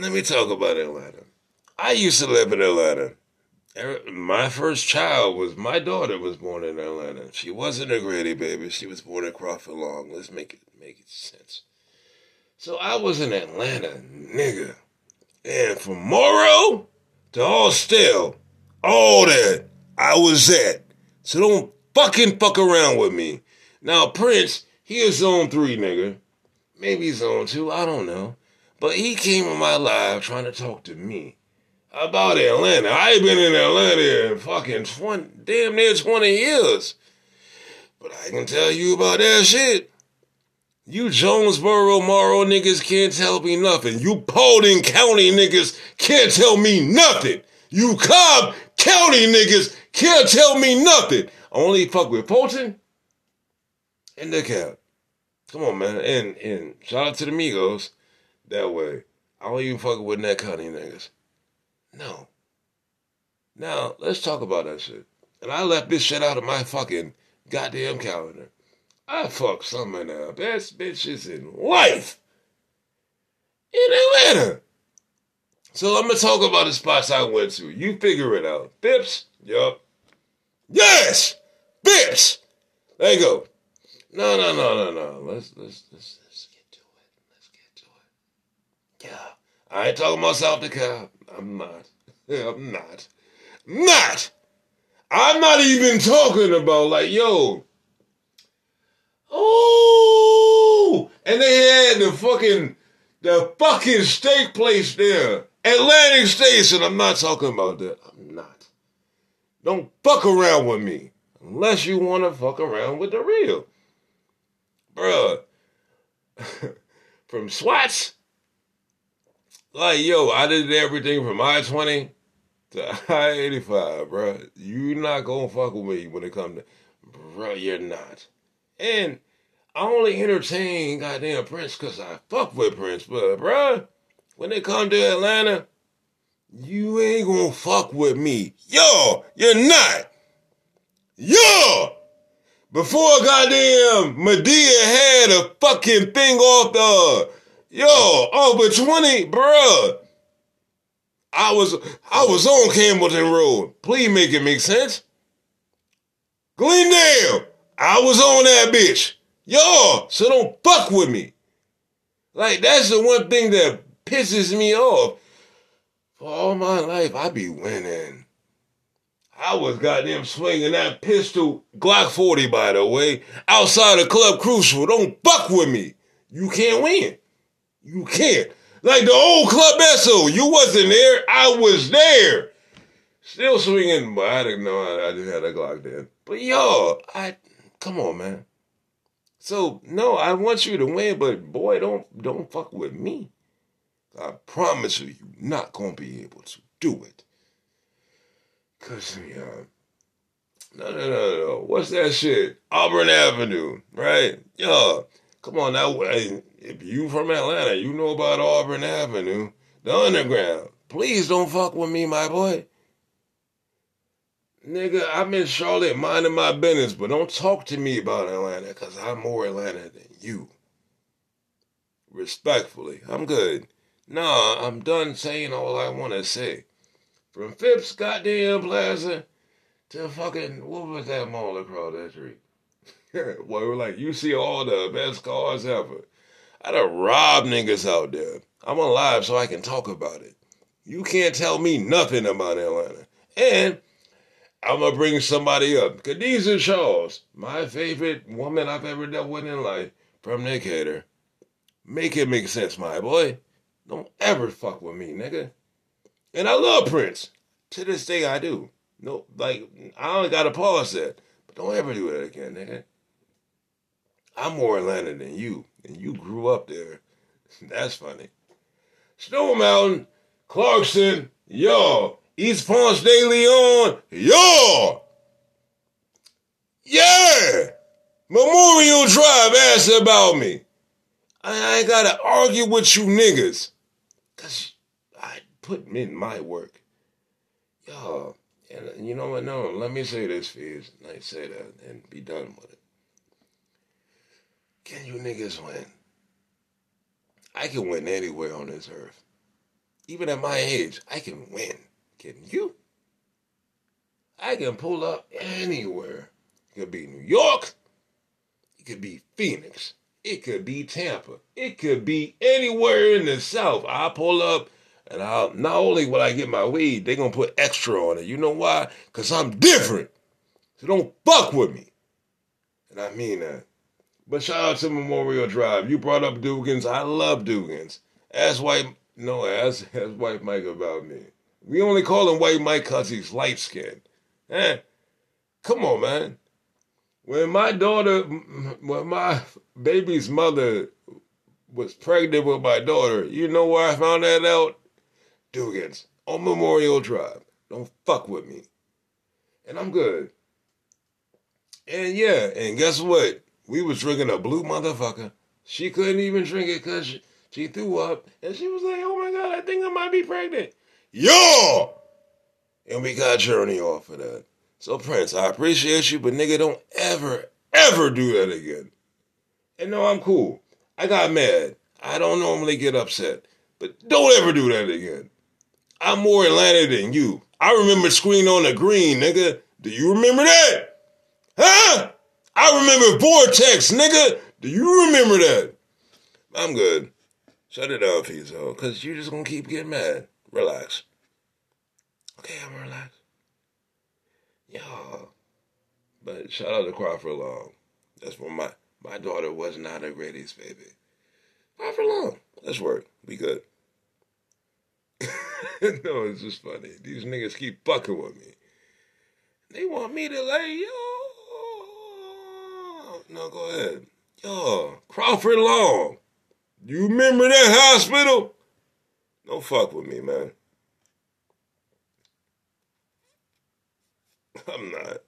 let me talk about Atlanta. I used to live in Atlanta. My first child was my daughter was born in Atlanta. She wasn't a Grady baby. She was born in Crawford Long. Let's make it make it sense. So I was in Atlanta, nigga. And from Morrow to Austell, all that, I was at. So don't fucking fuck around with me. Now, Prince, he is zone three, nigga. Maybe zone two, I don't know. But he came in my life trying to talk to me about Atlanta. I ain't been in Atlanta in fucking 20, damn near 20 years. But I can tell you about that shit. You Jonesboro, Morrow niggas can't tell me nothing. You Paulding County niggas can't tell me nothing. You Cobb County niggas can't tell me nothing. Only fuck with Fulton and DeKalb. Come on, man. And and shout out to the Migos. That way. I don't even fuck with that kind of niggas. No. Now, let's talk about that shit. And I left this shit out of my fucking goddamn calendar. I fucked some of the best bitches in life in Atlanta. So I'm gonna talk about the spots I went to. You figure it out. Bips? Yup. Yes! Bips! There you go. No, no, no, no, no. Let's let's let's let's get to it. Let's get to it. Yeah. I talking about South DeKalb. I'm not. I'm not. Not! I'm not even talking about like, yo. Oh! And they had the fucking the fucking steak place there. Atlantic Station. I'm not talking about that. I'm not. Don't fuck around with me. Unless you want to fuck around with the real. Bruh. from SWATs. Like, yo, I did everything from I 20 to I 85, bro. you not gonna fuck with me when it comes to. bro, you're not. And I only entertain goddamn Prince because I fuck with Prince, but bruh, when they come to Atlanta, you ain't gonna fuck with me. Yo, you're not. Yo! Before goddamn Madea had a fucking thing off the yo oh, over 20, bruh. I was I was on Campbellton Road. Please make it make sense. Glendale, I was on that bitch. Yo, so don't fuck with me. Like that's the one thing that pisses me off. For all my life, I be winning. I was goddamn swinging that pistol, Glock 40 by the way, outside of Club Crucial. Don't fuck with me. You can't win. You can't. Like the old Club Esso, you wasn't there. I was there. Still swinging, but I didn't know I, I just had a Glock then. But yo, I come on, man. So no, I want you to win, but boy, don't don't fuck with me. I promise you, you're not gonna be able to do it. Cause yeah, no, no, no, no. What's that shit? Auburn Avenue, right? Yo, come on now. If you from Atlanta, you know about Auburn Avenue, the underground. Please don't fuck with me, my boy. Nigga, I'm in Charlotte minding my business, but don't talk to me about Atlanta because I'm more Atlanta than you. Respectfully, I'm good. Nah, I'm done saying all I want to say. From Phipps goddamn Plaza to fucking, what was that mall across that street? Boy, we're like, you see all the best cars ever. I done robbed niggas out there. I'm alive so I can talk about it. You can't tell me nothing about Atlanta. And I'm gonna bring somebody up. Khadijah Charles, my favorite woman I've ever dealt with in life, from Decatur. Make it make sense, my boy. Don't ever fuck with me, nigga. And I love Prince. To this day, I do. No, like I only got to pause that, but don't ever do that again, nigga. I'm more Atlanta than you, and you grew up there. That's funny. Stone Mountain, Clarkston, yo. East Ponce de Leon, yo. Yeah. Memorial Drive asked about me. I ain't gotta argue with you niggas. Cause I put in my work. Yo, and you know what? No, let me say this, Fizz. Let me say that and be done with it. You niggas win? I can win anywhere on this earth. even at my age, I can win. Can you? I can pull up anywhere. It could be New York. It could be Phoenix. It could be Tampa. It could be anywhere in the South. I pull up and I'll not only will I get my weed, they're gonna put extra on it. You know why? Cause I'm different. So don't fuck with me. And I mean that. But shout out to Memorial Drive. You brought up Dugans. I love Dugans. Ask white no, ask, ask white Mike about me. We only call him white Mike cause he's light skinned. Eh? Come on, man. When my daughter, when my baby's mother was pregnant with my daughter, you know where I found that out? Dugans on Memorial Drive. Don't fuck with me. And I'm good. And yeah, and guess what? We was drinking a blue motherfucker. She couldn't even drink it because she, she, threw up. And she was like, oh my God, I think I might be pregnant. Yo! And we got Journey off of that. So Prince, I appreciate you, but nigga, don't ever, ever do that again. And no, I'm cool. I got mad. I don't normally get upset. But don't ever do that again. I'm more Atlanta than you. I remember screen on the green, nigga. Do you remember that? I remember Vortex, nigga. Do you remember that? I'm good. Shut it down, Fizo, because you're just going to keep getting mad. Relax. Okay, I'm relaxed. Y'all. But shout out to Crawford Long. That's when my, my daughter was not a Grady's baby. Crawford Long. Let's work. We good. no, it's just funny. These niggas keep fucking with me. They want me to lay, yo. No, go ahead. Yo, Crawford Long. You remember that hospital? Don't fuck with me, man. I'm not.